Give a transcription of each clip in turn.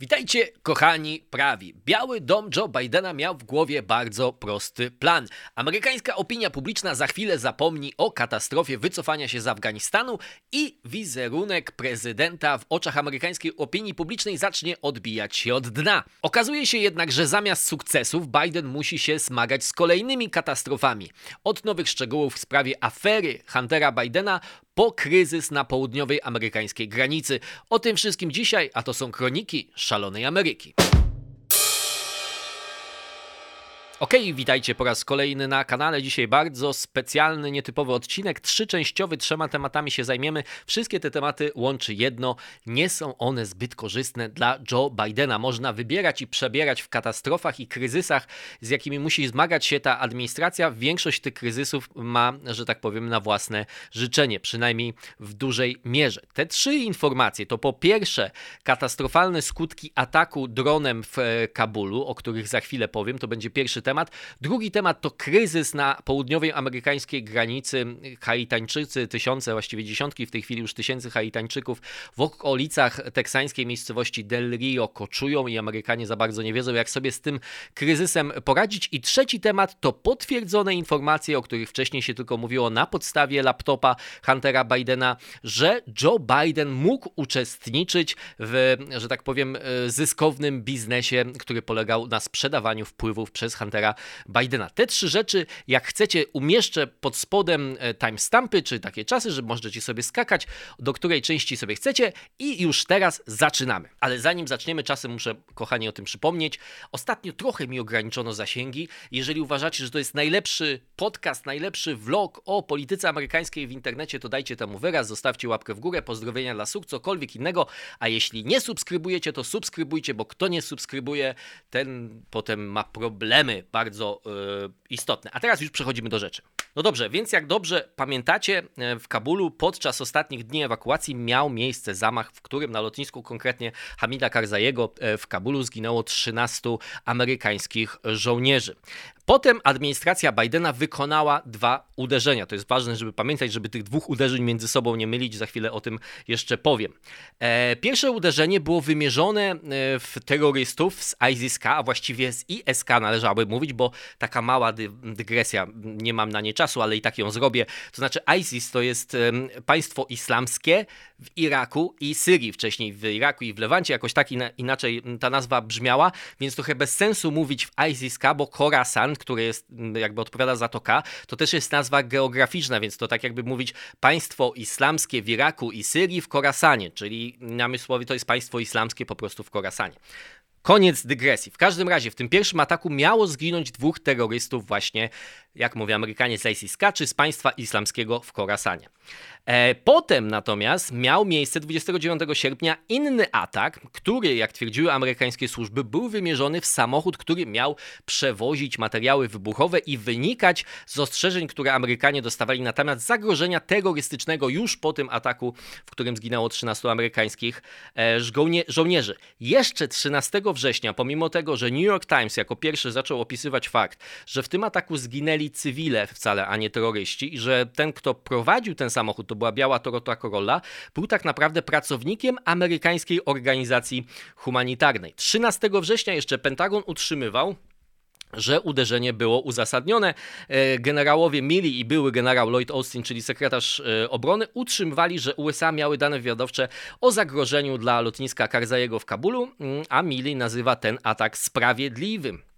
Witajcie, kochani prawi. Biały Dom Joe Bidena miał w głowie bardzo prosty plan. Amerykańska opinia publiczna za chwilę zapomni o katastrofie wycofania się z Afganistanu i wizerunek prezydenta w oczach amerykańskiej opinii publicznej zacznie odbijać się od dna. Okazuje się jednak, że zamiast sukcesów Biden musi się smagać z kolejnymi katastrofami. Od nowych szczegółów w sprawie afery Huntera Bidena po kryzys na południowej amerykańskiej granicy. O tym wszystkim dzisiaj, a to są kroniki szalonej Ameryki. Okej, okay, witajcie po raz kolejny na kanale. Dzisiaj bardzo specjalny, nietypowy odcinek, trzyczęściowy, trzema tematami się zajmiemy. Wszystkie te tematy łączy jedno, nie są one zbyt korzystne dla Joe Bidena. Można wybierać i przebierać w katastrofach i kryzysach, z jakimi musi zmagać się ta administracja. Większość tych kryzysów ma, że tak powiem, na własne życzenie, przynajmniej w dużej mierze. Te trzy informacje to po pierwsze katastrofalne skutki ataku dronem w Kabulu, o których za chwilę powiem, to będzie pierwszy temat. Drugi temat to kryzys na południowej amerykańskiej granicy. Haitańczycy, tysiące, właściwie dziesiątki w tej chwili już tysięcy Haitańczyków w okolicach teksańskiej miejscowości Del Rio koczują i Amerykanie za bardzo nie wiedzą, jak sobie z tym kryzysem poradzić. I trzeci temat to potwierdzone informacje, o których wcześniej się tylko mówiło na podstawie laptopa Huntera Bidena, że Joe Biden mógł uczestniczyć w, że tak powiem, zyskownym biznesie, który polegał na sprzedawaniu wpływów przez Huntera Huntera Bidena. Te trzy rzeczy, jak chcecie, umieszczę pod spodem e, timestampy, czy takie czasy, że możecie sobie skakać, do której części sobie chcecie i już teraz zaczynamy. Ale zanim zaczniemy, czasem muszę, kochani, o tym przypomnieć. Ostatnio trochę mi ograniczono zasięgi. Jeżeli uważacie, że to jest najlepszy podcast, najlepszy vlog o polityce amerykańskiej w internecie, to dajcie temu wyraz, zostawcie łapkę w górę, pozdrowienia dla suk, cokolwiek innego, a jeśli nie subskrybujecie, to subskrybujcie, bo kto nie subskrybuje, ten potem ma problemy bardzo yy, istotne. A teraz już przechodzimy do rzeczy. No dobrze, więc jak dobrze pamiętacie, e, w Kabulu podczas ostatnich dni ewakuacji miał miejsce zamach, w którym na lotnisku konkretnie Hamida Karzajego e, w Kabulu zginęło 13 amerykańskich żołnierzy. Potem administracja Bidena wykonała dwa uderzenia. To jest ważne, żeby pamiętać, żeby tych dwóch uderzeń między sobą nie mylić. Za chwilę o tym jeszcze powiem. E, pierwsze uderzenie było wymierzone w terrorystów z ISIS-K, a właściwie z ISK należałoby mówić, bo taka mała dy dygresja, nie mam na nie czasu, ale i tak ją zrobię. To znaczy ISIS to jest państwo islamskie w Iraku i Syrii, wcześniej w Iraku i w Lewancie, jakoś tak inaczej ta nazwa brzmiała, więc trochę bez sensu mówić w ISIS-K, bo Khorasan, który jest, jakby odpowiada za to K, to też jest nazwa geograficzna, więc to tak jakby mówić państwo islamskie w Iraku i Syrii w Khorasanie, czyli namysłowi to jest państwo islamskie po prostu w Khorasanie. Koniec dygresji. W każdym razie w tym pierwszym ataku miało zginąć dwóch terrorystów właśnie, jak mówię Amerykanie z ISIS-K, czy z państwa islamskiego w Korasanie. E, potem natomiast miał miejsce 29 sierpnia inny atak, który, jak twierdziły amerykańskie służby, był wymierzony w samochód, który miał przewozić materiały wybuchowe i wynikać z ostrzeżeń, które Amerykanie dostawali na temat zagrożenia terrorystycznego już po tym ataku, w którym zginęło 13 amerykańskich e, żołnierzy. Jeszcze 13 września, pomimo tego, że New York Times jako pierwszy zaczął opisywać fakt, że w tym ataku zginęli cywile wcale, a nie terroryści i że ten, kto prowadził ten samochód, to była biała Toyota Corolla, był tak naprawdę pracownikiem amerykańskiej organizacji humanitarnej. 13 września jeszcze Pentagon utrzymywał, że uderzenie było uzasadnione. E, generałowie Mili i były generał Lloyd Austin, czyli sekretarz e, obrony, utrzymywali, że USA miały dane wywiadowcze o zagrożeniu dla lotniska Karzajego w Kabulu, mm, a Mili nazywa ten atak sprawiedliwym.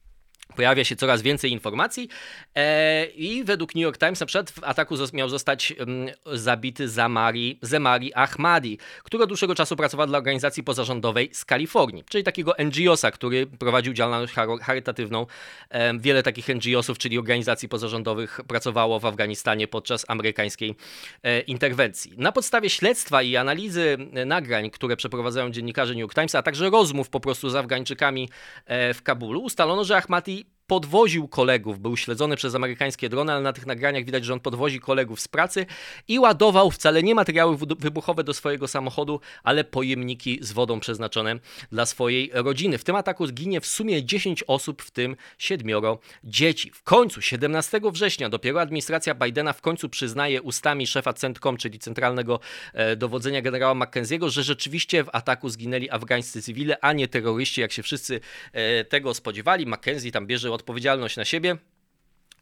Pojawia się coraz więcej informacji e, i według New York Times na przykład w ataku miał zostać mm, zabity Zamari, Zemari Ahmadi, który od dłuższego czasu pracował dla organizacji pozarządowej z Kalifornii, czyli takiego NGO-sa, który prowadził działalność charytatywną. E, wiele takich NGO-sów, czyli organizacji pozarządowych pracowało w Afganistanie podczas amerykańskiej e, interwencji. Na podstawie śledztwa i analizy nagrań, które przeprowadzają dziennikarze New York Times, a także rozmów po prostu z Afgańczykami w Kabulu, ustalono, że Ahmadi podwoził kolegów, był śledzony przez amerykańskie drony, ale na tych nagraniach widać, że on podwozi kolegów z pracy i ładował wcale nie materiały wybuchowe do swojego samochodu, ale pojemniki z wodą przeznaczone dla swojej rodziny. W tym ataku zginie w sumie 10 osób, w tym siedmioro dzieci. W końcu, 17 września, dopiero administracja Bidena w końcu przyznaje ustami szefa CENTCOM, czyli Centralnego e, Dowodzenia generała McKenzie'ego, że rzeczywiście w ataku zginęli afgańscy cywile, a nie terroryści, jak się wszyscy e, tego spodziewali. McKenzie tam bierze odpowiedzialność na siebie.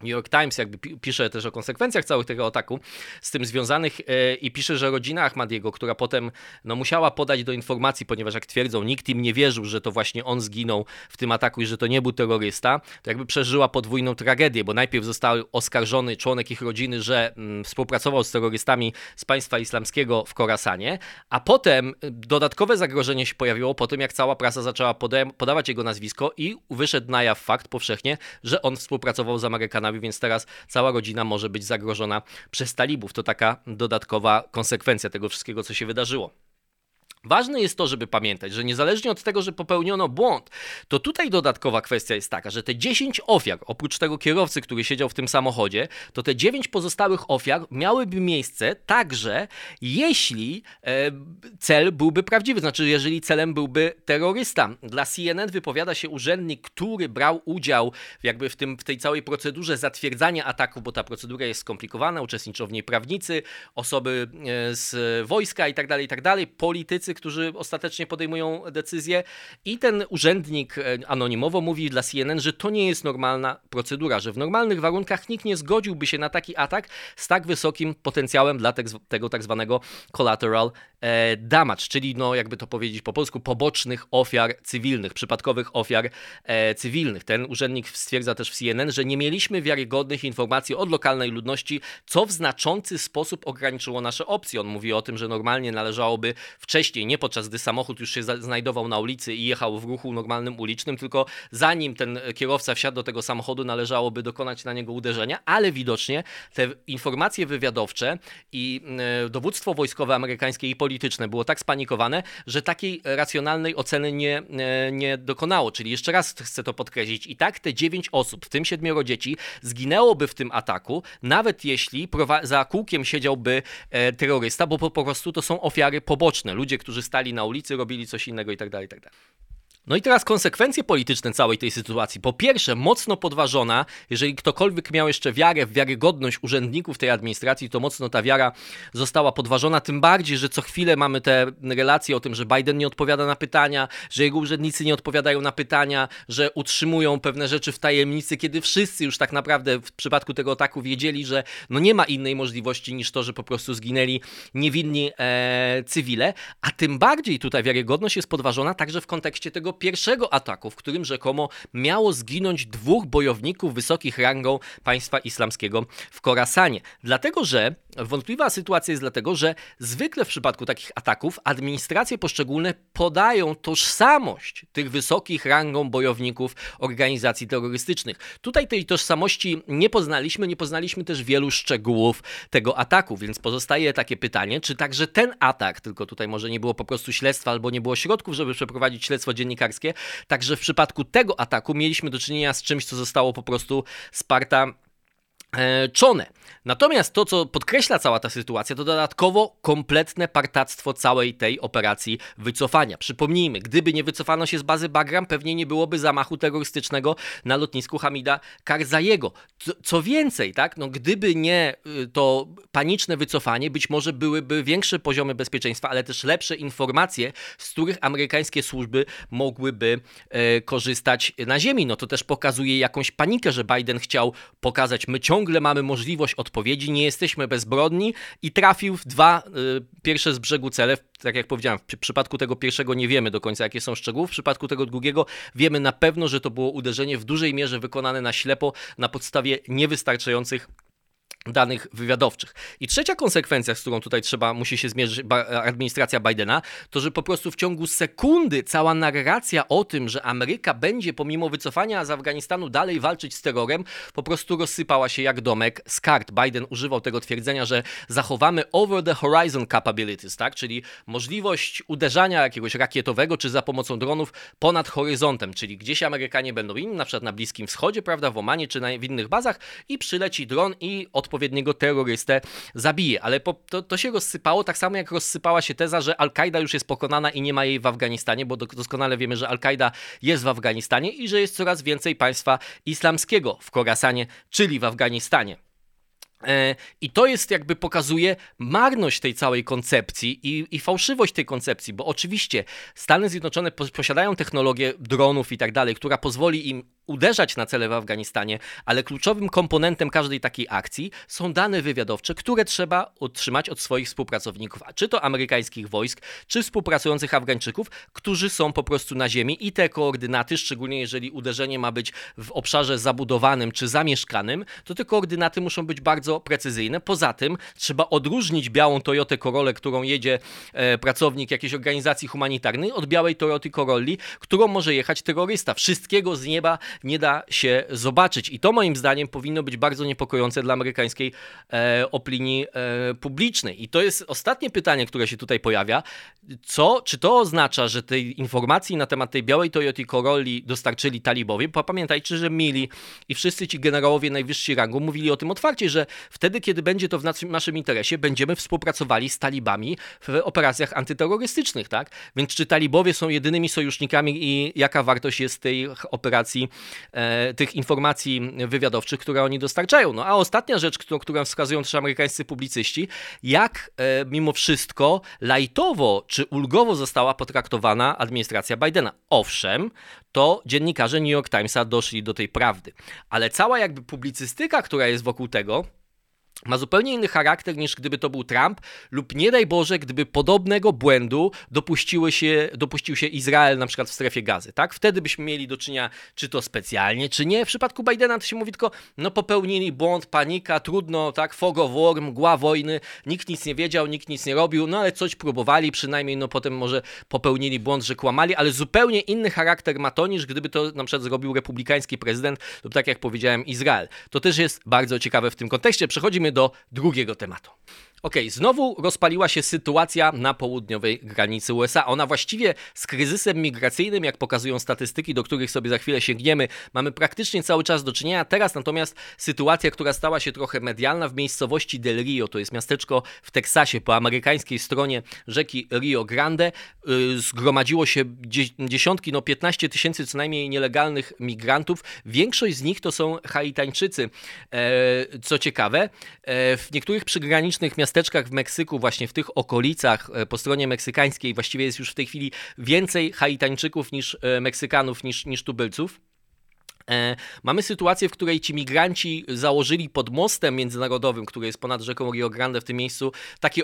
New York Times jakby pisze też o konsekwencjach całego tego ataku z tym związanych e, i pisze, że rodzina Ahmadiego, która potem no, musiała podać do informacji, ponieważ jak twierdzą, nikt im nie wierzył, że to właśnie on zginął w tym ataku i że to nie był terrorysta, to jakby przeżyła podwójną tragedię, bo najpierw został oskarżony członek ich rodziny, że mm, współpracował z terrorystami z państwa islamskiego w Korasanie, a potem dodatkowe zagrożenie się pojawiło po tym, jak cała prasa zaczęła podawać jego nazwisko i wyszedł na jaw fakt powszechnie, że on współpracował z Amerykanami więc teraz cała rodzina może być zagrożona przez talibów. To taka dodatkowa konsekwencja tego wszystkiego, co się wydarzyło. Ważne jest to, żeby pamiętać, że niezależnie od tego, że popełniono błąd, to tutaj dodatkowa kwestia jest taka, że te 10 ofiar, oprócz tego kierowcy, który siedział w tym samochodzie, to te 9 pozostałych ofiar miałyby miejsce także, jeśli e, cel byłby prawdziwy, znaczy jeżeli celem byłby terrorysta. Dla CNN wypowiada się urzędnik, który brał udział jakby w, tym, w tej całej procedurze zatwierdzania ataku, bo ta procedura jest skomplikowana, uczestniczą w niej prawnicy, osoby e, z wojska itd., tak itd., tak którzy ostatecznie podejmują decyzję i ten urzędnik e, anonimowo mówi dla CNN, że to nie jest normalna procedura, że w normalnych warunkach nikt nie zgodziłby się na taki atak z tak wysokim potencjałem dla tego tak zwanego collateral e, damage, czyli no jakby to powiedzieć po polsku pobocznych ofiar cywilnych, przypadkowych ofiar e, cywilnych. Ten urzędnik stwierdza też w CNN, że nie mieliśmy wiarygodnych informacji od lokalnej ludności, co w znaczący sposób ograniczyło nasze opcje. On mówi o tym, że normalnie należałoby wcześniej nie podczas gdy samochód już się znajdował na ulicy i jechał w ruchu normalnym ulicznym, tylko zanim ten kierowca wsiadł do tego samochodu, należałoby dokonać na niego uderzenia, ale widocznie te informacje wywiadowcze i e, dowództwo wojskowe amerykańskie i polityczne było tak spanikowane, że takiej racjonalnej oceny nie, e, nie dokonało. Czyli jeszcze raz chcę to podkreślić. I tak te dziewięć osób, w tym siedmioro dzieci, zginęłoby w tym ataku, nawet jeśli za kółkiem siedziałby e, terrorysta, bo po prostu to są ofiary poboczne. Ludzie, którzy którzy stali na ulicy, robili coś innego i tak No i teraz konsekwencje polityczne całej tej sytuacji. Po pierwsze, mocno podważona, jeżeli ktokolwiek miał jeszcze wiarę w wiarygodność urzędników tej administracji, to mocno ta wiara została podważona, tym bardziej, że co chwilę mamy te relacje o tym, że Biden nie odpowiada na pytania, że jego urzędnicy nie odpowiadają na pytania, że utrzymują pewne rzeczy w tajemnicy, kiedy wszyscy już tak naprawdę w przypadku tego ataku wiedzieli, że no nie ma innej możliwości niż to, że po prostu zginęli niewinni e, cywile, a tym bardziej tutaj wiarygodność jest podważona także w kontekście tego pierwszego ataku, w którym rzekomo miało zginąć dwóch bojowników wysokich rangą państwa islamskiego w Korasanie. Dlatego, że wątpliwa sytuacja jest dlatego, że zwykle w przypadku takich ataków administracje poszczególne podają tożsamość tych wysokich rangą bojowników organizacji terrorystycznych. Tutaj tej tożsamości nie poznaliśmy, nie poznaliśmy też wielu szczegółów tego ataku, więc pozostaje takie pytanie, czy także ten atak, tylko tutaj może nie było po prostu śledztwa albo nie było środków, żeby przeprowadzić śledztwo dziennikarskie. Także w przypadku tego ataku mieliśmy do czynienia z czymś, co zostało po prostu sparta czone. Natomiast to, co podkreśla cała ta sytuacja, to dodatkowo kompletne partactwo całej tej operacji wycofania. Przypomnijmy, gdyby nie wycofano się z bazy Bagram, pewnie nie byłoby zamachu terrorystycznego na lotnisku Hamida Karzajego. Co, co więcej, tak, no, gdyby nie y, to paniczne wycofanie, być może byłyby większe poziomy bezpieczeństwa, ale też lepsze informacje, z których amerykańskie służby mogłyby e, korzystać na ziemi. No to też pokazuje jakąś panikę, że Biden chciał pokazać, my ciągle mamy możliwość od odpowiedzi, nie jesteśmy bezbrodni i trafił w dwa y, pierwsze z brzegu cele. Tak jak powiedziałem, w przypadku tego pierwszego nie wiemy do końca, jakie są szczegóły, w przypadku tego drugiego wiemy na pewno, że to było uderzenie w dużej mierze wykonane na ślepo, na podstawie niewystarczających danych wywiadowczych. I trzecia konsekwencja, z którą tutaj trzeba, musi się zmierzyć administracja Bidena, to że po prostu w ciągu sekundy cała narracja o tym, że Ameryka będzie pomimo wycofania z Afganistanu dalej walczyć z terrorem, po prostu rozsypała się jak domek z kart. Biden używał tego twierdzenia, że zachowamy over the horizon capabilities, tak? czyli możliwość uderzania jakiegoś rakietowego czy za pomocą dronów ponad horyzontem, czyli gdzieś Amerykanie będą inni, na przykład na Bliskim Wschodzie, prawda, w Omanie czy na, w innych bazach i przyleci dron i odpowiednio odpowiedniego terrorystę zabije. Ale po, to, to się rozsypało tak samo jak rozsypała się teza, że Al-Kaida już jest pokonana i nie ma jej w Afganistanie, bo doskonale wiemy, że Al-Kaida jest w Afganistanie i że jest coraz więcej państwa islamskiego w Korasanie, czyli w Afganistanie. E, I to jest jakby pokazuje marność tej całej koncepcji i, i, fałszywość tej koncepcji, bo oczywiście Stany Zjednoczone posiadają technologię dronów i tak dalej, która pozwoli im uderzać na cele w Afganistanie, ale kluczowym komponentem każdej takiej akcji są dane wywiadowcze, które trzeba otrzymać od swoich współpracowników, a czy to amerykańskich wojsk, czy współpracujących Afgańczyków, którzy są po prostu na ziemi i te koordynaty, szczególnie jeżeli uderzenie ma być w obszarze zabudowanym czy zamieszkanym, to te koordynaty muszą być bardzo precyzyjne. Poza tym trzeba odróżnić białą Toyotę Corollę, którą jedzie e, pracownik jakiejś organizacji humanitarnej, od białej Toyoty Corolli, którą może jechać terrorysta. Wszystkiego z nieba nie da się zobaczyć. I to moim zdaniem powinno być bardzo niepokojące dla amerykańskiej e, opinii e, publicznej. I to jest ostatnie pytanie, które się tutaj pojawia. Co, czy to oznacza, że tej informacji na temat tej białej Toyota Corolli dostarczyli talibowie? Bo pamiętajcie, że Mili i wszyscy ci generałowie najwyższej rangu mówili o tym otwarcie, że wtedy, kiedy będzie to w naszym interesie, będziemy współpracowali z talibami w operacjach antyterrorystycznych, tak? Więc czy talibowie są jedynymi sojusznikami i jaka wartość jest tej operacji tych informacji wywiadowczych, które oni dostarczają. No a ostatnia rzecz, którą, którą wskazują też amerykańscy publicyści, jak e, mimo wszystko lajtowo czy ulgowo została potraktowana administracja Bidena. Owszem, to dziennikarze New York Timesa doszli do tej prawdy, ale cała jakby publicystyka, która jest wokół tego, ma zupełnie inny charakter niż gdyby to był Trump, lub nie daj Boże, gdyby podobnego błędu dopuściły się, dopuścił się Izrael na przykład w strefie gazy, tak? Wtedy byśmy mieli do czynienia, czy to specjalnie, czy nie. W przypadku Bidena to się mówi tylko, no popełnili błąd, panika, trudno, tak? Fog of war, mgła wojny, nikt nic nie wiedział, nikt nic nie robił, no ale coś próbowali, przynajmniej no potem może popełnili błąd, że kłamali, ale zupełnie inny charakter ma to, niż gdyby to na przykład zrobił republikański prezydent lub tak jak powiedziałem Izrael. To też jest bardzo ciekawe w tym kontekście. Przechodzimy do drugiego tematu. Ok, znowu rozpaliła się sytuacja na południowej granicy USA. Ona właściwie z kryzysem migracyjnym, jak pokazują statystyki, do których sobie za chwilę sięgniemy, mamy praktycznie cały czas do czynienia. Teraz natomiast sytuacja, która stała się trochę medialna w miejscowości Del Rio, to jest miasteczko w Teksasie po amerykańskiej stronie rzeki Rio Grande, yy, zgromadziło się dziesiątki, no 15 tysięcy co najmniej nielegalnych migrantów. Większość z nich to są Haitańczycy. E, co ciekawe, e, w niektórych przygranicznych miastach miasteczkach w Meksyku, właśnie w tych okolicach e, po stronie meksykańskiej, właściwie jest już w tej chwili więcej Haitańczyków niż e, Meksykanów, niż, niż tubylców. E, mamy sytuację, w której ci migranci założyli pod mostem międzynarodowym, który jest ponad rzeką Rio Grande w tym miejscu, takie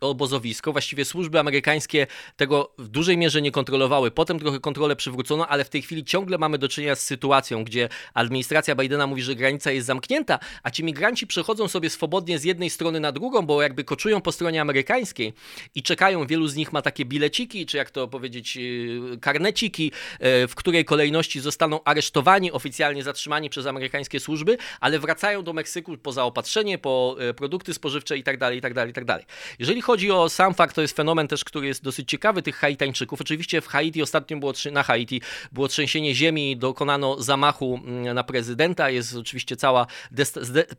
obozowisko. Właściwie służby amerykańskie tego w dużej mierze nie kontrolowały. Potem trochę kontrolę przywrócono, ale w tej chwili ciągle mamy do czynienia z sytuacją, gdzie administracja Bidena mówi, że granica jest zamknięta, a ci migranci przechodzą sobie swobodnie z jednej strony na drugą, bo jakby koczują po stronie amerykańskiej i czekają. Wielu z nich ma takie bileciki, czy jak to powiedzieć, y, karneciki, e, w której kolejności zostaną aresztowani oficjalnie zatrzymani przez amerykańskie służby, ale wracają do Meksyku po zaopatrzenie, po e, produkty spożywcze itd., itd., itd. Jeżeli chodzi o sam fakt, to jest fenomen też, który jest dosyć ciekawy tych Haitańczyków. Oczywiście w Haiti ostatnio było, na Haiti było trzęsienie ziemi, dokonano zamachu mm, na prezydenta, jest oczywiście cała,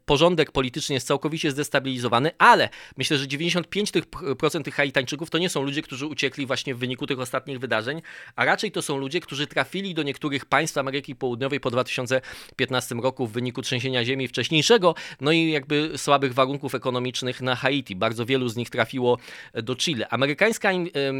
porządek polityczny jest całkowicie zdestabilizowany, ale myślę, że 95% tych Haitańczyków to nie są ludzie, którzy uciekli właśnie w wyniku tych ostatnich wydarzeń, a raczej to są ludzie, którzy trafili do niektórych państw Ameryki Południowej pod 2015 roku w wyniku trzęsienia ziemi wcześniejszego, no i jakby słabych warunków ekonomicznych na Haiti. Bardzo wielu z nich trafiło do Chile. Amerykańska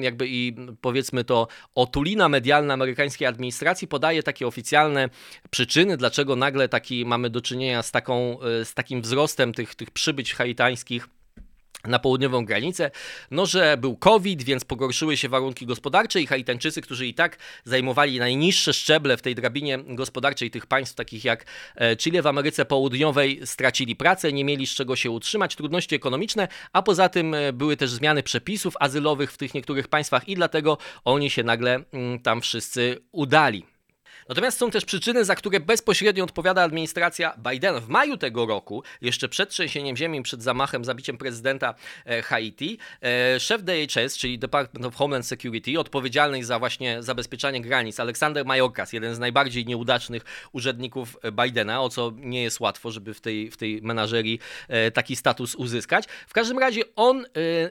jakby i powiedzmy to otulina medialna amerykańskiej administracji podaje takie oficjalne przyczyny, dlaczego nagle taki mamy do czynienia z, taką, e, z takim wzrostem tych, tych przybyć haitańskich na południową granicę, no że był COVID, więc pogorszyły się warunki gospodarcze i Haitańczycy, którzy i tak zajmowali najniższe szczeble w tej drabinie gospodarczej tych państw, takich jak e, Chile w Ameryce Południowej, stracili pracę, nie mieli z czego się utrzymać, trudności ekonomiczne, a poza tym e, były też zmiany przepisów azylowych w tych niektórych państwach i dlatego oni się nagle mm, tam wszyscy udali. Natomiast są też przyczyny, za które bezpośrednio odpowiada administracja Bidena. W maju tego roku, jeszcze przed trzęsieniem ziemi, przed zamachem, zabiciem prezydenta e, Haiti, e, szef DHS, czyli Department of Homeland Security, odpowiedzialny za właśnie zabezpieczanie granic, Aleksander Mayorkas, jeden z najbardziej nieudacznych urzędników Bidena, o co nie jest łatwo, żeby w tej, w tej menażerii e, taki status uzyskać. W każdym razie on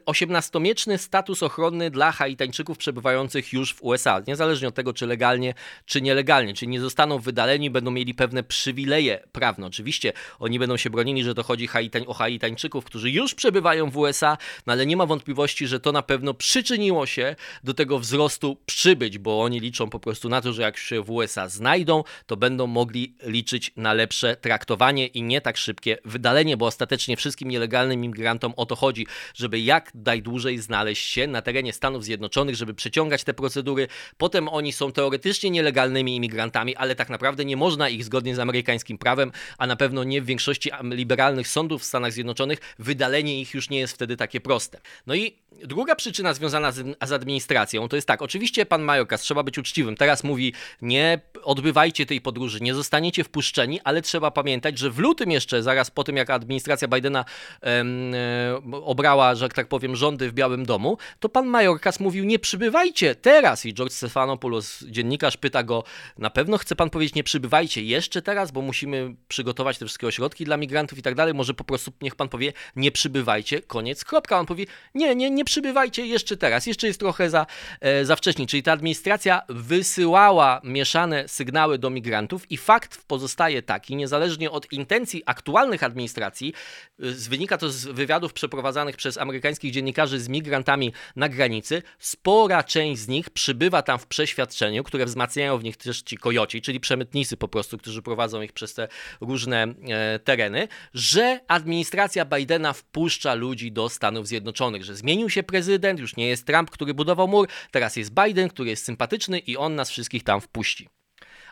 18-mieczny status ochronny dla Haitańczyków przebywających już w USA, niezależnie od tego, czy legalnie, czy nielegalnie czyli nie zostaną wydaleni, będą mieli pewne przywileje prawne. Oczywiście oni będą się bronili, że to chodzi Haitań, o Haitańczyków, którzy już przebywają w USA, no ale nie ma wątpliwości, że to na pewno przyczyniło się do tego wzrostu przybyć, bo oni liczą po prostu na to, że jak się w USA znajdą, to będą mogli liczyć na lepsze traktowanie i nie tak szybkie wydalenie, bo ostatecznie wszystkim nielegalnym imigrantom o to chodzi, żeby jak najdłużej znaleźć się na terenie Stanów Zjednoczonych, żeby przeciągać te procedury. Potem oni są teoretycznie nielegalnymi imigrantami, imigrantami, ale tak naprawdę nie można ich zgodnie z amerykańskim prawem, a na pewno nie w większości liberalnych sądów w Stanach Zjednoczonych, wydalenie ich już nie jest wtedy takie proste. No i druga przyczyna związana z, z administracją to jest tak, oczywiście pan Majorkas, trzeba być uczciwym, teraz mówi nie odbywajcie tej podróży, nie zostaniecie wpuszczeni, ale trzeba pamiętać, że w lutym jeszcze, zaraz po tym jak administracja Bidena em, e, obrała, że tak powiem, rządy w Białym Domu, to pan Majorkas mówił nie przybywajcie teraz i George Stephanopoulos, dziennikarz, pyta go na pewno chce pan powiedzieć, nie przybywajcie jeszcze teraz, bo musimy przygotować te wszystkie ośrodki dla migrantów i tak dalej. Może po prostu niech pan powie, nie przybywajcie, koniec, kropka. On powie, nie, nie, nie przybywajcie jeszcze teraz, jeszcze jest trochę za, e, za wcześnie. Czyli ta administracja wysyłała mieszane sygnały do migrantów i fakt pozostaje taki, niezależnie od intencji aktualnych administracji, e, wynika to z wywiadów przeprowadzanych przez amerykańskich dziennikarzy z migrantami na granicy, spora część z nich przybywa tam w przeświadczeniu, które wzmacniają w nich też ci kojoci, czyli przemytnicy po prostu, którzy prowadzą ich przez te różne e, tereny, że administracja Bidena wpuszcza ludzi do Stanów Zjednoczonych, że zmienił się prezydent, już nie jest Trump, który budował mur, teraz jest Biden, który jest sympatyczny i on nas wszystkich tam wpuści.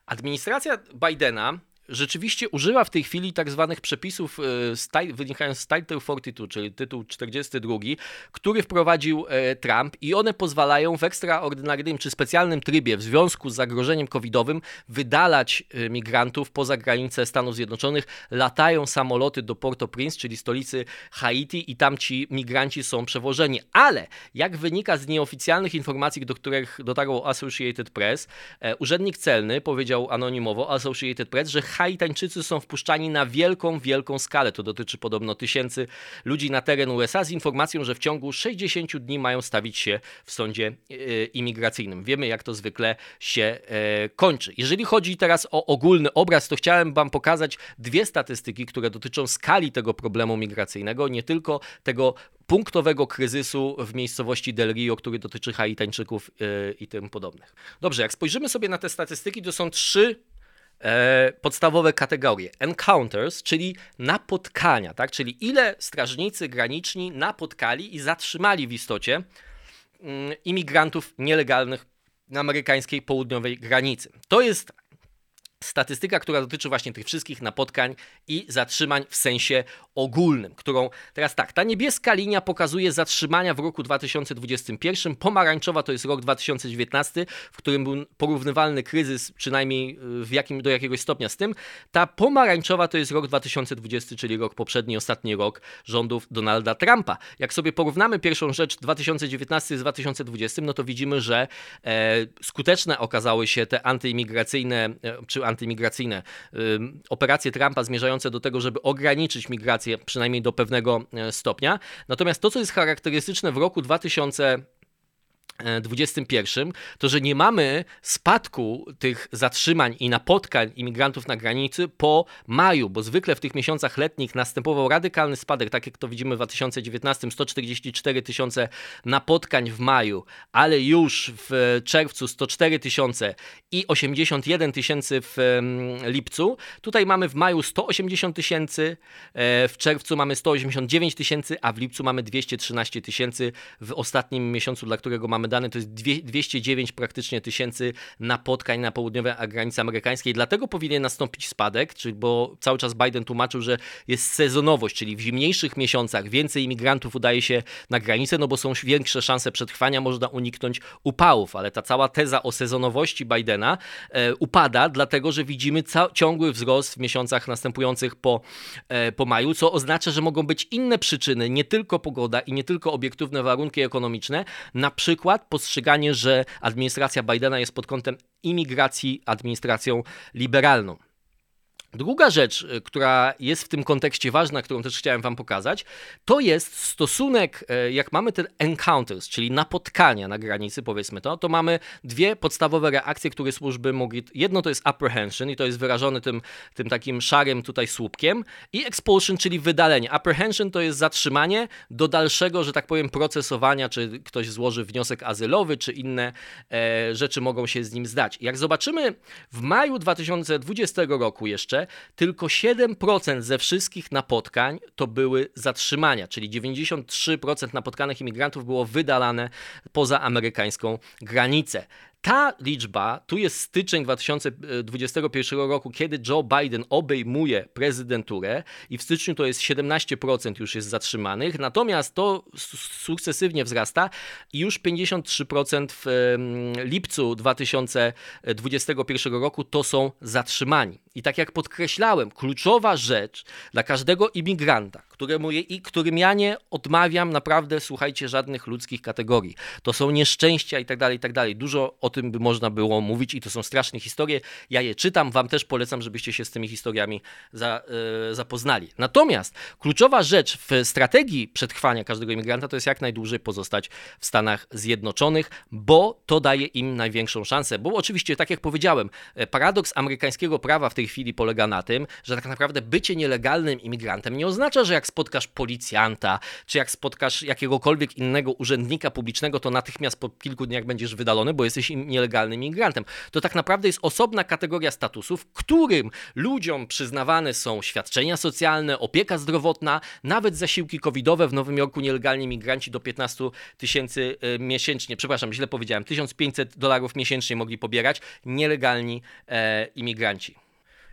Administracja Bidena rzeczywiście używa w tej chwili tak zwanych przepisów e, wynikających z Title 42, czyli tytuł 42, który wprowadził e, Trump i one pozwalają w ekstraordynaryjnym czy specjalnym trybie w związku z zagrożeniem covidowym wydalać e, migrantów poza granice Stanów Zjednoczonych. Latają samoloty do Port-au-Prince, czyli stolicy Haiti i tam ci migranci są przewożeni. Ale jak wynika z nieoficjalnych informacji, do których dotarło Associated Press, urzędnik celny powiedział anonimowo Associated Press, że Haitańczycy są wpuszczani na wielką, wielką skalę. To dotyczy podobno tysięcy ludzi na teren USA z informacją, że w ciągu 60 dni mają stawić się w sądzie e, imigracyjnym. Wiemy, jak to zwykle się e, kończy. Jeżeli chodzi teraz o ogólny obraz, to chciałem Wam pokazać dwie statystyki, które dotyczą skali tego problemu migracyjnego, nie tylko tego punktowego kryzysu w miejscowości Del Rio, który dotyczy Haitańczyków e, i tym podobnych. Dobrze, jak spojrzymy sobie na te statystyki, to są trzy e, podstawowe kategorie. Encounters, czyli napotkania, tak? czyli ile strażnicy graniczni napotkali i zatrzymali w istocie mm, imigrantów nielegalnych na amerykańskiej południowej granicy. To jest statystyka, która dotyczy właśnie tych wszystkich napotkań i zatrzymań w sensie ogólnym, którą teraz tak, ta niebieska linia pokazuje zatrzymania w roku 2021, pomarańczowa to jest rok 2019, w którym był porównywalny kryzys, przynajmniej y, w jakim, do jakiegoś stopnia z tym. Ta pomarańczowa to jest rok 2020, czyli rok poprzedni, ostatni rok rządów Donalda Trumpa. Jak sobie porównamy pierwszą rzecz 2019 z 2020, no to widzimy, że e, skuteczne okazały się te antyimigracyjne e, czy antymigracyjne, operacje Trumpa zmierzające do tego, żeby ograniczyć migrację przynajmniej do pewnego e, stopnia. Natomiast to, co jest charakterystyczne w roku 2000 2021, to że nie mamy spadku tych zatrzymań i napotkań imigrantów na granicy po maju, bo zwykle w tych miesiącach letnich następował radykalny spadek, tak jak to widzimy w 2019, 144 tysiące napotkań w maju, ale już w czerwcu 104 tysiące i 81 tysięcy w lipcu. Tutaj mamy w maju 180 tysięcy, e, w czerwcu mamy 189 tysięcy, a w lipcu mamy 213 tysięcy w ostatnim miesiącu, dla którego mamy dane, to jest 209 praktycznie tysięcy napotkań na południowej granicy amerykańskiej. Dlatego powinien nastąpić spadek, czyli bo cały czas Biden tłumaczył, że jest sezonowość, czyli w zimniejszych miesiącach więcej imigrantów udaje się na granicę, no bo są większe szanse przetrwania, można uniknąć upałów, ale ta cała teza o sezonowości Bidena e, upada, dlatego że widzimy ciągły wzrost w miesiącach następujących po, e, po maju, co oznacza, że mogą być inne przyczyny, nie tylko pogoda i nie tylko obiektywne warunki ekonomiczne, na przykład przykład postrzeganie, że administracja Bidena jest pod kątem imigracji administracją liberalną. Druga rzecz, y, która jest w tym kontekście ważna, którą też chciałem Wam pokazać, to jest stosunek, y, jak mamy te encounters, czyli napotkania na granicy, powiedzmy to, to mamy dwie podstawowe reakcje, które służby mogli. Jedno to jest apprehension i to jest wyrażone tym, tym takim szarym tutaj słupkiem, i expulsion, czyli wydalenie. Apprehension to jest zatrzymanie do dalszego, że tak powiem, procesowania, czy ktoś złoży wniosek azylowy, czy inne e, rzeczy mogą się z nim zdać. Jak zobaczymy w maju 2020 roku jeszcze, tylko 7% ze wszystkich napotkań to były zatrzymania, czyli 93% napotkanych imigrantów było wydalane poza amerykańską granicę. Ta liczba, tu jest styczeń 2021 roku, kiedy Joe Biden obejmuje prezydenturę i w styczniu to jest 17% już jest zatrzymanych, natomiast to sukcesywnie wzrasta i już 53% w lipcu 2021 roku to są zatrzymani. I tak jak podkreślałem, kluczowa rzecz dla każdego imigranta, któremu je, i którym ja nie odmawiam naprawdę, słuchajcie, żadnych ludzkich kategorii. To są nieszczęścia i tak dalej, i tak dalej. Dużo o tym by można było mówić i to są straszne historie. Ja je czytam, wam też polecam, żebyście się z tymi historiami za, yy, zapoznali. Natomiast kluczowa rzecz w strategii przetrwania każdego imigranta to jest jak najdłużej pozostać w Stanach Zjednoczonych, bo to daje im największą szansę. Bo oczywiście, tak jak powiedziałem, e, paradoks amerykańskiego prawa w tej chwili polega na tym, że tak naprawdę bycie nielegalnym imigrantem nie oznacza, że jak spotkasz policjanta, czy jak spotkasz jakiegokolwiek innego urzędnika publicznego, to natychmiast po kilku dniach będziesz wydalony, bo jesteś nielegalnym imigrantem. To tak naprawdę jest osobna kategoria statusów, którym ludziom przyznawane są świadczenia socjalne, opieka zdrowotna, nawet zasiłki covidowe. W Nowym Jorku nielegalni imigranci do 15 tysięcy e, miesięcznie, przepraszam, źle powiedziałem, 1500 dolarów miesięcznie mogli pobierać nielegalni e, imigranci.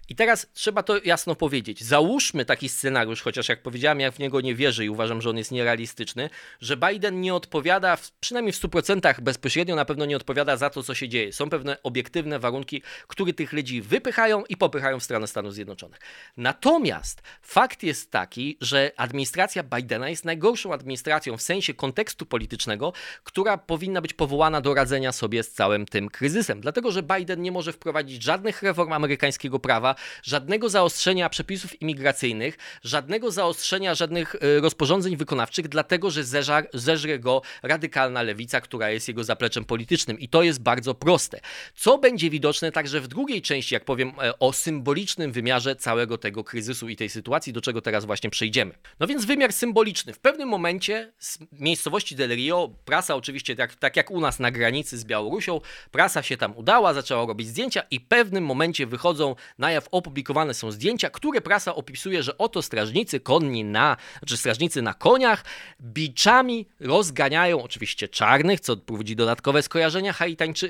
I teraz trzeba to jasno powiedzieć. Załóżmy taki scenariusz, chociaż jak powiedziałem, ja w niego nie wierzę i uważam, że on jest nierealistyczny, że Biden nie odpowiada, w, przynajmniej w 100% bezpośrednio na pewno nie odpowiada za to, co się dzieje. Są pewne obiektywne warunki, które tych ludzi wypychają i popychają w stronę Stanów Zjednoczonych. Natomiast fakt jest taki, że administracja Bidena jest najgorszą administracją w sensie kontekstu politycznego, która powinna być powołana do radzenia sobie z całym tym kryzysem. Dlatego, że Biden nie może wprowadzić żadnych reform amerykańskiego prawa, żadnego zaostrzenia przepisów imigracyjnych, żadnego zaostrzenia żadnych e, rozporządzeń wykonawczych, dlatego że zeżar, zeżre go radykalna lewica, która jest jego zapleczem politycznym. I to jest bardzo proste. Co będzie widoczne także w drugiej części, jak powiem e, o symbolicznym wymiarze całego tego kryzysu i tej sytuacji, do czego teraz właśnie przejdziemy. No więc wymiar symboliczny. W pewnym momencie z miejscowości Del Rio, prasa oczywiście, tak, tak jak u nas na granicy z Białorusią, prasa się tam udała, zaczęła robić zdjęcia i w pewnym momencie wychodzą na jaw opublikowane są zdjęcia, które prasa opisuje, że oto strażnicy konni na, znaczy strażnicy na koniach biczami rozganiają oczywiście czarnych, co prowadzi dodatkowe skojarzenia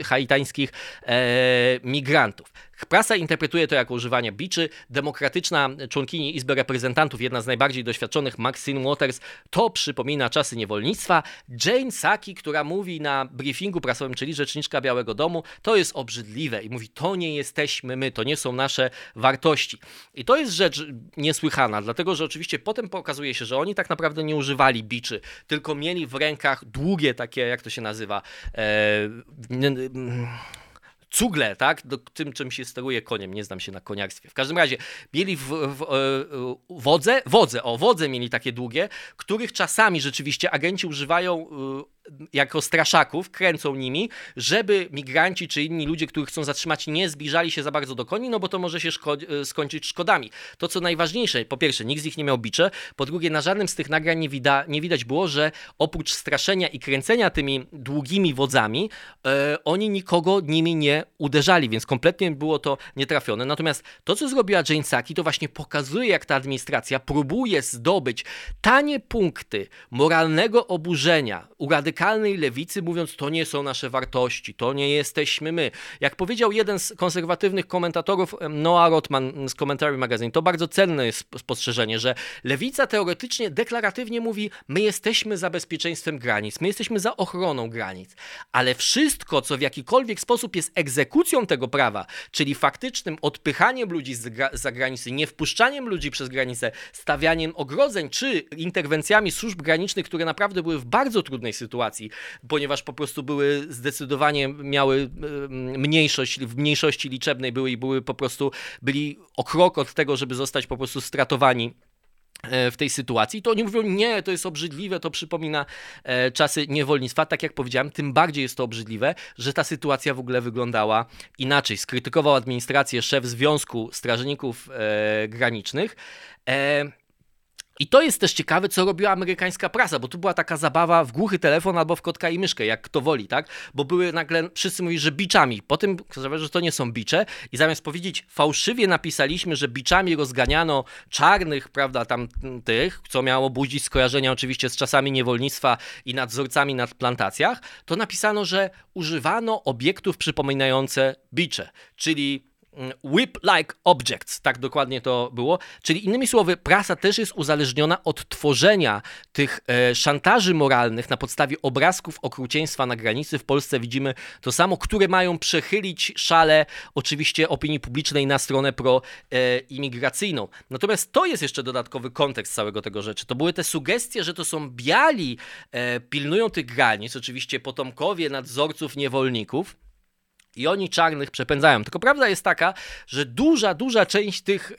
haitańskich e, migrantów. Prasa interpretuje to jako używanie biczy. Demokratyczna członkini Izby Reprezentantów, jedna z najbardziej doświadczonych, Maxine Waters, to przypomina czasy niewolnictwa. Jane Saki, która mówi na briefingu prasowym, czyli rzeczniczka Białego Domu, to jest obrzydliwe i mówi, to nie jesteśmy my, to nie są nasze wartości. I to jest rzecz niesłychana, dlatego że oczywiście potem pokazuje się, że oni tak naprawdę nie używali biczy, tylko mieli w rękach długie takie, jak to się nazywa, e, cugle, tak? Do, tym, czym się steruje koniem. Nie znam się na koniarstwie. W każdym razie mieli w, w, w, e, wodze, wodze, o, wodze mieli takie długie, których czasami rzeczywiście agenci używają jako straszaków, kręcą nimi, żeby migranci czy inni ludzie, których chcą zatrzymać, nie zbliżali się za bardzo do koni, no bo to może się szko e, skończyć szkodami. To, co najważniejsze, po pierwsze, nikt z nich nie miał bicze, po drugie, na żadnym z tych nagrań nie, wida nie widać było, że oprócz straszenia i kręcenia tymi długimi wodzami, e, oni nikogo nimi nie uderzali, więc kompletnie było to nietrafione. Natomiast to, co zrobiła Jane Saki, to właśnie pokazuje, jak ta administracja próbuje zdobyć tanie punkty moralnego oburzenia u radykalnej lewicy, mówiąc, to nie są nasze wartości, to nie jesteśmy my. Jak powiedział jeden z konserwatywnych komentatorów, Noah Rotman z Commentary Magazine, to bardzo cenne jest spostrzeżenie, że lewica teoretycznie, deklaratywnie mówi, my jesteśmy za bezpieczeństwem granic, my jesteśmy za ochroną granic, ale wszystko, co w jakikolwiek sposób jest egzekucją tego prawa, czyli faktycznym odpychaniem ludzi z zagranicy, nie wpuszczaniem ludzi przez granicę, stawianiem ogrodzeń czy interwencjami służb granicznych, które naprawdę były w bardzo trudnej sytuacji, ponieważ po prostu były zdecydowanie miały mniejszość, w mniejszości liczebnej były i były po prostu byli o krok od tego, żeby zostać po prostu stratowani e, w tej sytuacji, to oni mówią, nie, to jest obrzydliwe, to przypomina e, czasy niewolnictwa. Tak jak powiedziałem, tym bardziej jest to obrzydliwe, że ta sytuacja w ogóle wyglądała inaczej. Skrytykował administrację szef Związku Strażników e, Granicznych. I to jest też ciekawe, co robiła amerykańska prasa, bo tu była taka zabawa w głuchy telefon albo w kotka i myszkę, jak kto woli, tak? Bo były nagle, wszyscy mówili, że biczami. Potem okazało że to nie są bicze i zamiast powiedzieć, fałszywie napisaliśmy, że biczami rozganiano czarnych, prawda, tam tych, co miało budzić skojarzenia oczywiście z czasami niewolnictwa i nadzorcami nad plantacjach, to napisano, że używano obiektów przypominające bicze, czyli whip-like objects, tak dokładnie to było. Czyli innymi słowy, prasa też jest uzależniona od tworzenia tych e, szantaży moralnych na podstawie obrazków okrucieństwa na granicy. W Polsce widzimy to samo, które mają przechylić szale oczywiście opinii publicznej na stronę pro-imigracyjną. E, Natomiast to jest jeszcze dodatkowy kontekst całego tego rzeczy. To były te sugestie, że to są biali, e, pilnują tych granic, oczywiście potomkowie nadzorców niewolników i oni czarnych przepędzają. Tylko prawda jest taka, że duża, duża część tych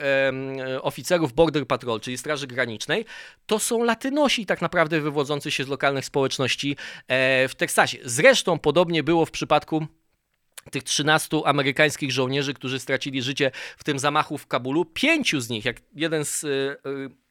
e, oficerów Border Patrol, czyli Straży Granicznej, to są latynosi tak naprawdę wywodzący się z lokalnych społeczności e, w Teksasie. Zresztą podobnie było w przypadku tych 13 amerykańskich żołnierzy, którzy stracili życie w tym zamachu w Kabulu. Pięciu z nich, jak jeden z e, e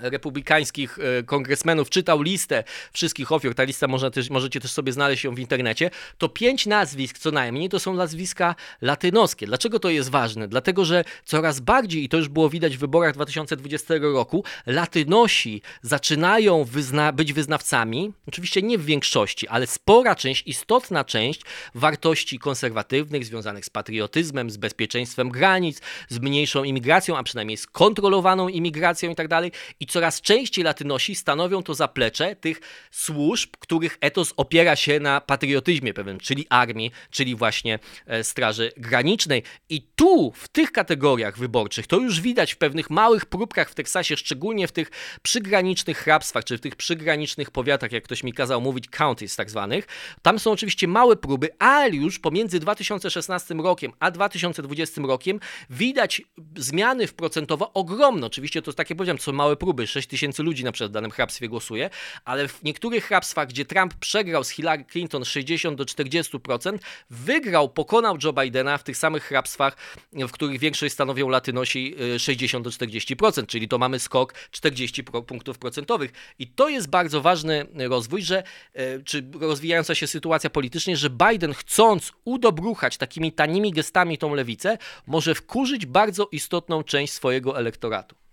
republikańskich e, kongresmenów czytał listę wszystkich ofiar, ta lista można też, możecie też sobie znaleźć ją w internecie, to pięć nazwisk co najmniej to są nazwiska latynoskie. Dlaczego to jest ważne? Dlatego, że coraz bardziej, i to już było widać w wyborach 2020 roku, latynosi zaczynają wyzna być wyznawcami, oczywiście nie w większości, ale spora część, istotna część wartości konserwatywnych związanych z patriotyzmem, z bezpieczeństwem granic, z mniejszą imigracją, a przynajmniej z kontrolowaną imigracją i tak. I coraz częściej Latynosi stanowią to zaplecze tych służb, których etos opiera się na patriotyzmie pewnym, czyli armii, czyli właśnie e, Straży Granicznej. I tu, w tych kategoriach wyborczych, to już widać w pewnych małych próbkach w Teksasie, szczególnie w tych przygranicznych hrabstwach, czy w tych przygranicznych powiatach, jak ktoś mi kazał mówić, counties tak zwanych. Tam są oczywiście małe próby, ale już pomiędzy 2016 rokiem a 2020 rokiem widać zmiany w procentowo ogromne. Oczywiście to, tak jak powiedziałem, są małe próby, próby, 6 tysięcy ludzi na przykład w danym hrabstwie głosuje, ale w niektórych hrabstwach, gdzie Trump przegrał z Hillary Clinton 60 do 40%, wygrał, pokonał Joe Bidena w tych samych hrabstwach, w których większość stanowią Latynosi 60 y, do 40%, czyli to mamy skok 40 punktów procentowych. I to jest bardzo ważny rozwój, że, y, czy rozwijająca się sytuacja politycznie, że Biden chcąc udobruchać takimi tanimi gestami tą lewicę, może wkurzyć bardzo istotną część swojego elektoratu.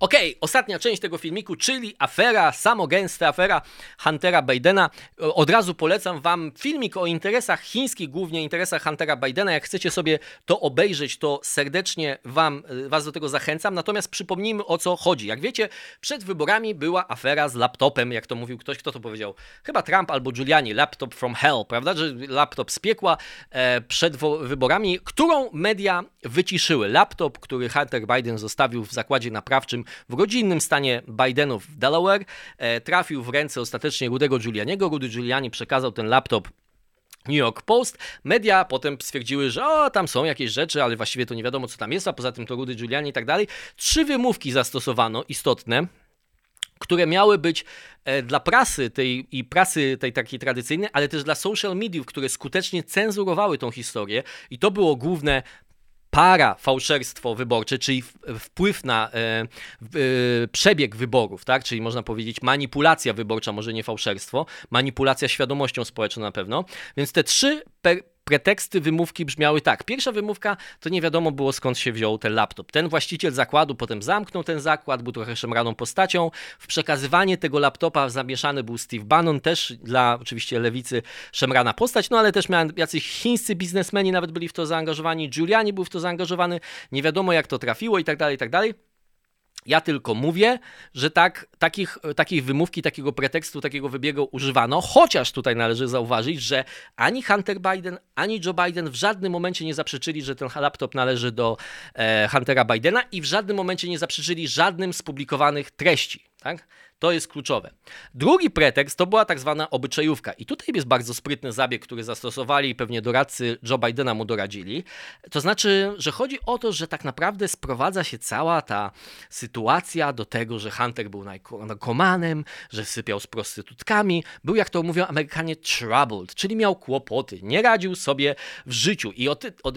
Okej, okay, ostatnia część tego filmiku, czyli afera, samogęsta afera Huntera Bidena. Od razu polecam Wam filmik o interesach chińskich, głównie interesach Huntera Bidena. Jak chcecie sobie to obejrzeć, to serdecznie wam, Was do tego zachęcam. Natomiast przypomnijmy o co chodzi. Jak wiecie, przed wyborami była afera z laptopem, jak to mówił ktoś, kto to powiedział? Chyba Trump albo Giuliani, laptop from hell, prawda? Że laptop z piekła e, przed wyborami, którą media wyciszyły. Laptop, który Hunter Biden zostawił w zakładzie naprawczym w rodzinnym stanie Bidenów w Delaware e, trafił w ręce ostatecznie Rudego Giulianiego. Rudy Giuliani przekazał ten laptop New York Post. Media potem stwierdziły, że o, tam są jakieś rzeczy, ale właściwie to nie wiadomo, co tam jest, a poza tym to Rudy Giuliani i tak dalej. Trzy wymówki zastosowano istotne które miały być e, dla prasy tej i prasy tej takiej tradycyjnej, ale też dla social mediów, które skutecznie cenzurowały tą historię i to było główne para fałszerstwo wyborcze, czyli wpływ na e, e, przebieg wyborów, tak? czyli można powiedzieć manipulacja wyborcza, może nie fałszerstwo, manipulacja świadomością społeczną na pewno. Więc te trzy per preteksty wymówki brzmiały tak. Pierwsza wymówka to nie wiadomo było skąd się wziął ten laptop. Ten właściciel zakładu potem zamknął ten zakład, był trochę szemraną postacią. W przekazywanie tego laptopa zamieszany był Steve Bannon, też dla oczywiście lewicy szemrana postać, no ale też miałem jacyś chińscy biznesmeni nawet byli w to zaangażowani, Giuliani był w to zaangażowany, nie wiadomo jak to trafiło i tak dalej, i tak dalej. Ja tylko mówię, że tak, takich, takiej wymówki, takiego pretekstu, takiego wybiegu używano, chociaż tutaj należy zauważyć, że ani Hunter Biden, ani Joe Biden w żadnym momencie nie zaprzeczyli, że ten laptop należy do e, Huntera Bidena i w żadnym momencie nie zaprzeczyli żadnym z publikowanych treści. Tak? To jest kluczowe. Drugi pretekst to była tak zwana obyczajówka. I tutaj jest bardzo sprytny zabieg, który zastosowali i pewnie doradcy Joe Bidena mu doradzili. To znaczy, że chodzi o to, że tak naprawdę sprowadza się cała ta sytuacja do tego, że Hunter był narkomanem, że sypiał z prostytutkami, był, jak to mówią Amerykanie, troubled, czyli miał kłopoty, nie radził sobie w życiu. I,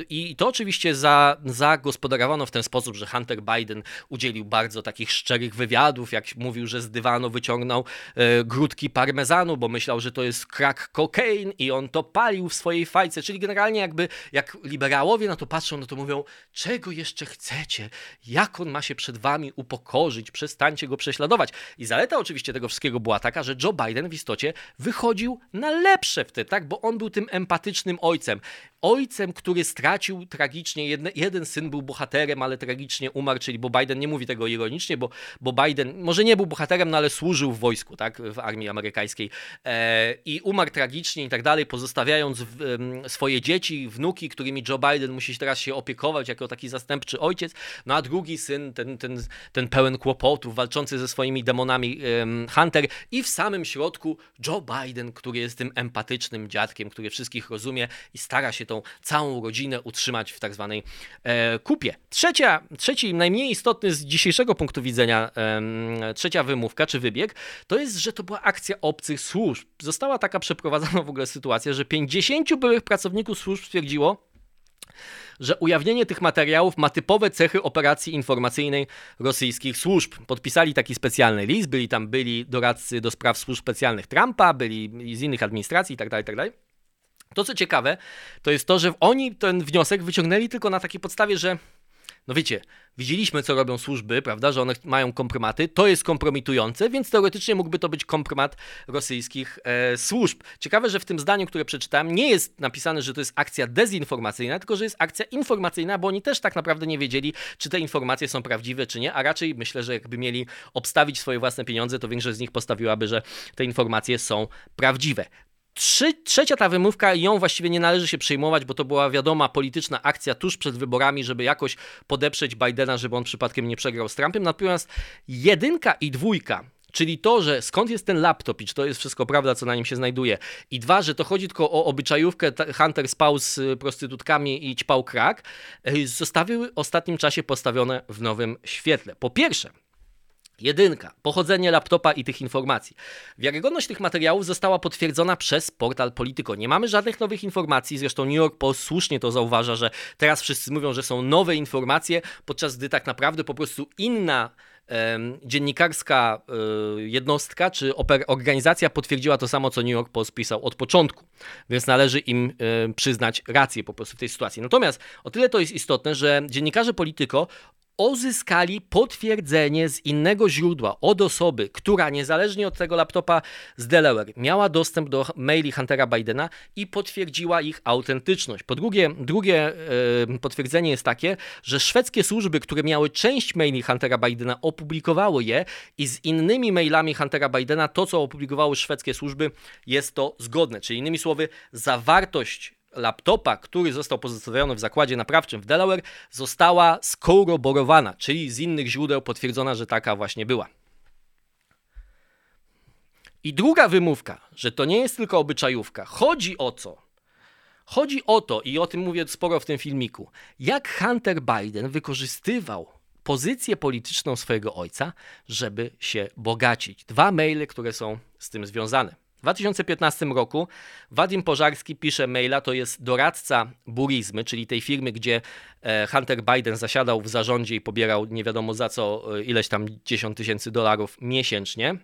i to oczywiście za, zagospodarowano w ten sposób, że Hunter Biden udzielił bardzo takich szczerych wywiadów, jak mówił, że z wyciągnął e, grudki parmezanu, bo myślał, że to jest crack cocaine i on to palił w swojej fajce, czyli generalnie jakby jak liberałowie na to patrzą, no to mówią, czego jeszcze chcecie? Jak on ma się przed wami upokorzyć? Przestańcie go prześladować. I zaleta oczywiście tego wszystkiego była taka, że Joe Biden w istocie wychodził na lepsze wtedy, tak? Bo on był tym empatycznym ojcem ojcem, który stracił tragicznie, jedne, jeden syn był bohaterem, ale tragicznie umarł, czyli bo Biden nie mówi tego ironicznie, bo, bo Biden może nie był bohaterem, no ale służył w wojsku, tak, w armii amerykańskiej. E, i umarł tragicznie i tak dalej, pozostawiając swoje dzieci, wnuki, którymi Joe Biden musi teraz się opiekować jako taki zastępczy ojciec, no a drugi syn, ten, ten, ten pełen kłopotów, walczący ze swoimi demonami Hunter. I w samym środku Joe Biden, który jest tym empatycznym dziadkiem, który wszystkich rozumie i stara się tą całą rodzinę utrzymać w tak zwanej e, kupie. Trzecia, trzeci, najmniej istotny z dzisiejszego punktu widzenia, trzecia wymówka czy wybieg, to jest, że to była akcja obcych służb. Została taka przeprowadzona w ogóle sytuacja, że 50 byłych pracowników służb stwierdziło, że ujawnienie tych materiałów ma typowe cechy operacji informacyjnej rosyjskich służb. Podpisali taki specjalny list, byli tam byli doradcy do spraw służb specjalnych Trumpa, byli z innych administracji itd., tak itd. Tak to, co ciekawe, to jest to, że oni ten wniosek wyciągnęli tylko na takiej podstawie, że no wiecie, widzieliśmy, co robią służby, prawda, że one mają kompromaty, to jest kompromitujące, więc teoretycznie mógłby to być kompromat rosyjskich e, służb. Ciekawe, że w tym zdaniu, które przeczytałem, nie jest napisane, że to jest akcja dezinformacyjna, tylko że jest akcja informacyjna, bo oni też tak naprawdę nie wiedzieli, czy te informacje są prawdziwe, czy nie, a raczej myślę, że jakby mieli obstawić swoje własne pieniądze, to większość z nich postawiłaby, że te informacje są prawdziwe. Trzy, trzecia ta wymówka, ją właściwie nie należy się przejmować, bo to była wiadoma polityczna akcja tuż przed wyborami, żeby jakoś podeprzeć Bidena, żeby on przypadkiem nie przegrał z Trumpem. Natomiast jedynka i dwójka, Czyli to, że skąd jest ten laptop i czy to jest wszystko prawda, co na nim się znajduje. I dwa, że to chodzi tylko o obyczajówkę, Hunter spał z prostytutkami i ćpał krak, y, zostały w ostatnim czasie postawione w nowym świetle. Po pierwsze, Jedynka. Pochodzenie laptopa i tych informacji. Wiarygodność tych materiałów została potwierdzona przez portal Politico. Nie mamy żadnych nowych informacji, zresztą New York Post słusznie to zauważa, że teraz wszyscy mówią, że są nowe informacje, podczas gdy tak naprawdę po prostu inna dziennikarska e, jednostka czy organizacja potwierdziła to samo, co New York Post pisał od początku, więc należy im e, przyznać rację po prostu w tej sytuacji. Natomiast o tyle to jest istotne, że dziennikarze Polityko uzyskali potwierdzenie z innego źródła od osoby, która niezależnie od tego laptopa z Delaware miała dostęp do maili Huntera Bidena i potwierdziła ich autentyczność. Po drugie, drugie yy, potwierdzenie jest takie, że szwedzkie służby, które miały część maili Huntera Bidena, opublikowały je i z innymi mailami Huntera Bidena to, co opublikowały szwedzkie służby, jest to zgodne. Czyli innymi słowy, zawartość laptopa, który został pozostawiony w zakładzie naprawczym w Delaware, została skoroborowana, czyli z innych źródeł potwierdzona, że taka właśnie była. I druga wymówka, że to nie jest tylko obyczajówka. Chodzi o co? Chodzi o to, i o tym mówię sporo w tym filmiku, jak Hunter Biden wykorzystywał pozycję polityczną swojego ojca, żeby się bogacić. Dwa maile, które są z tym związane. W 2015 roku Wadim Pożarski pisze maila, to jest doradca Burizmy, czyli tej firmy, gdzie e, Hunter Biden zasiadał w zarządzie i pobierał nie wiadomo za co e, ileś tam 10 tysięcy dolarów miesięcznie.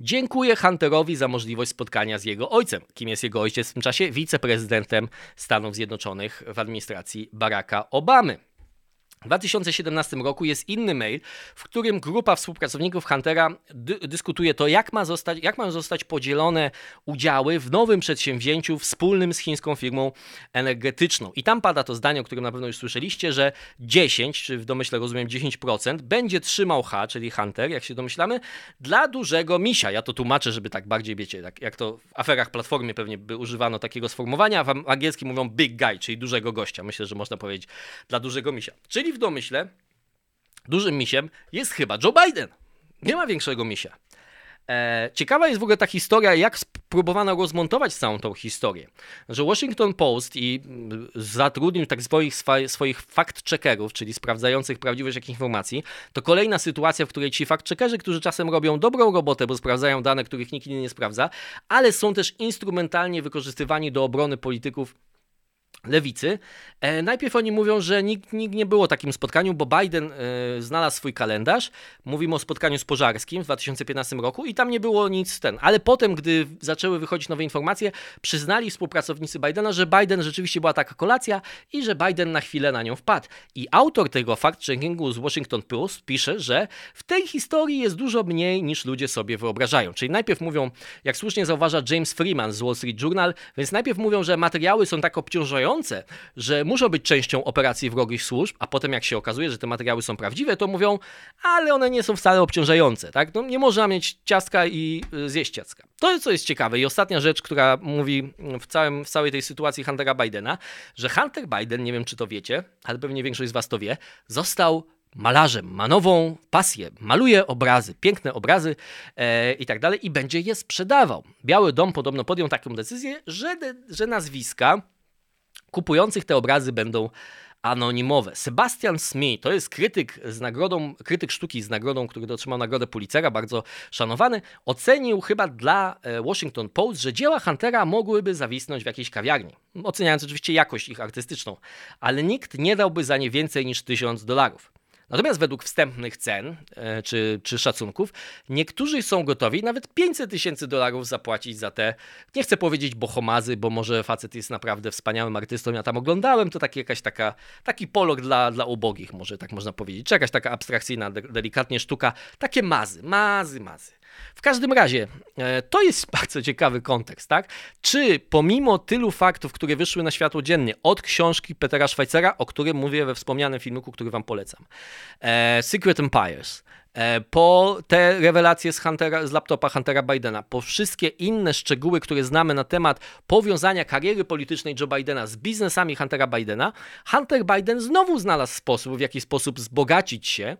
Dziękuję Hunterowi za możliwość spotkania z jego ojcem. Kim jest jego ojciec w tym czasie? Wiceprezydentem Stanów Zjednoczonych w administracji Baracka Obamy. W 2017 roku jest inny mail, w którym grupa współpracowników Huntera dy dyskutuje to, jak, ma zostać, jak mają zostać podzielone udziały w nowym przedsięwzięciu wspólnym z chińską firmą energetyczną. I tam pada to zdanie, o którym na pewno już słyszeliście, że 10, czy w domyśle rozumiem 10%, będzie trzymał H, czyli Hunter, jak się domyślamy, dla dużego misia. Ja to tłumaczę, żeby tak bardziej, wiecie, tak, jak to w aferach Platformie pewnie by używano takiego sformułowania, a w angielskim mówią big guy, czyli dużego gościa. Myślę, że można powiedzieć dla dużego misia. Czyli w domyśle dużym misiem jest chyba Joe Biden. Nie ma większego misia. E, ciekawa jest w ogóle ta historia, jak próbowano rozmontować całą tą historię. Że Washington Post i mm, zatrudnił tak swoich, swoich fact-checkerów, czyli sprawdzających prawdziwość jakichś informacji, to kolejna sytuacja, w której ci fact-checkerzy, którzy czasem robią dobrą robotę, bo sprawdzają dane, których nikt inny nie sprawdza, ale są też instrumentalnie wykorzystywani do obrony polityków lewicy. E, najpierw oni mówią, że nikt, nikt nie było takim spotkaniu, bo Biden e, znalazł swój kalendarz. Mówimy o spotkaniu z Pożarskim w 2015 roku i tam nie było nic ten. Ale potem, gdy zaczęły wychodzić nowe informacje, przyznali współpracownicy Bidena, że Biden rzeczywiście była taka kolacja i że Biden na chwilę na nią wpadł. I autor tego fact-checkingu z Washington Post pisze, że w tej historii jest dużo mniej niż ludzie sobie wyobrażają. Czyli najpierw mówią, jak słusznie zauważa James Freeman z Wall Street Journal, więc najpierw mówią, że materiały są tak obciążające, że muszą być częścią operacji wrogich służb, a potem jak się okazuje, że te materiały są prawdziwe, to mówią, ale one nie są wcale obciążające, tak? No, nie można mieć ciastka i y, zjeść ciastka. To co jest ciekawe. I ostatnia rzecz, która mówi w, całym, w całej tej sytuacji Huntera Bidena, że Hunter Biden, nie wiem czy to wiecie, ale pewnie większość z was to wie, został malarzem, ma nową pasję, maluje obrazy, piękne obrazy e, i tak dalej i będzie je sprzedawał. Biały Dom podobno podjął taką decyzję, że, że nazwiska kupujących te obrazy będą anonimowe. Sebastian Smith to jest krytyk z nagrodą, krytyk sztuki z nagrodą, który otrzymał nagrodę Pulitzera, bardzo szanowany, ocenił chyba dla e, Washington Post, że dzieła Huntera mogłyby zawisnąć w jakiejś kawiarni. Oceniając oczywiście jakość ich artystyczną, ale nikt nie dałby za nie więcej niż 1000 dolarów. Natomiast według wstępnych cen e, czy, czy szacunków, niektórzy są gotowi nawet 500 tysięcy dolarów zapłacić za te, nie chcę powiedzieć bohomazy, bo może facet jest naprawdę wspaniałym artystą, ja tam oglądałem, to taki, jakaś taka, taki polog dla, dla ubogich, może tak można powiedzieć, czy jakaś taka abstrakcyjna, delikatnie sztuka, takie mazy, mazy, mazy. W każdym razie, e, to jest bardzo ciekawy kontekst, tak? Czy pomimo tylu faktów, które wyszły na światło dziennie od książki Petera Schweizera, o którym mówię we wspomnianym filmiku, który wam polecam, e, Secret Empires, e, po te rewelacje z, Huntera, z laptopa Huntera Bidena, po wszystkie inne szczegóły, które znamy na temat powiązania kariery politycznej Joe Bidena z biznesami Huntera Bidena, Hunter Biden znowu znalazł sposób, w jaki sposób wzbogacić się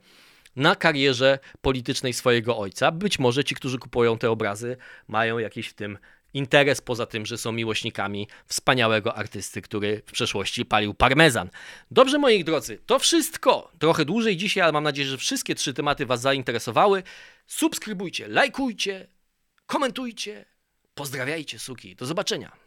na karierze politycznej swojego ojca. Być może ci, którzy kupują te obrazy, mają jakiś w tym interes poza tym, że są miłośnikami wspaniałego artysty, który w przeszłości palił parmezan. Dobrze, moi drodzy, to wszystko. Trochę dłużej dzisiaj, ale mam nadzieję, że wszystkie trzy tematy Was zainteresowały. Subskrybujcie, lajkujcie, komentujcie, pozdrawiajcie, suki. Do zobaczenia.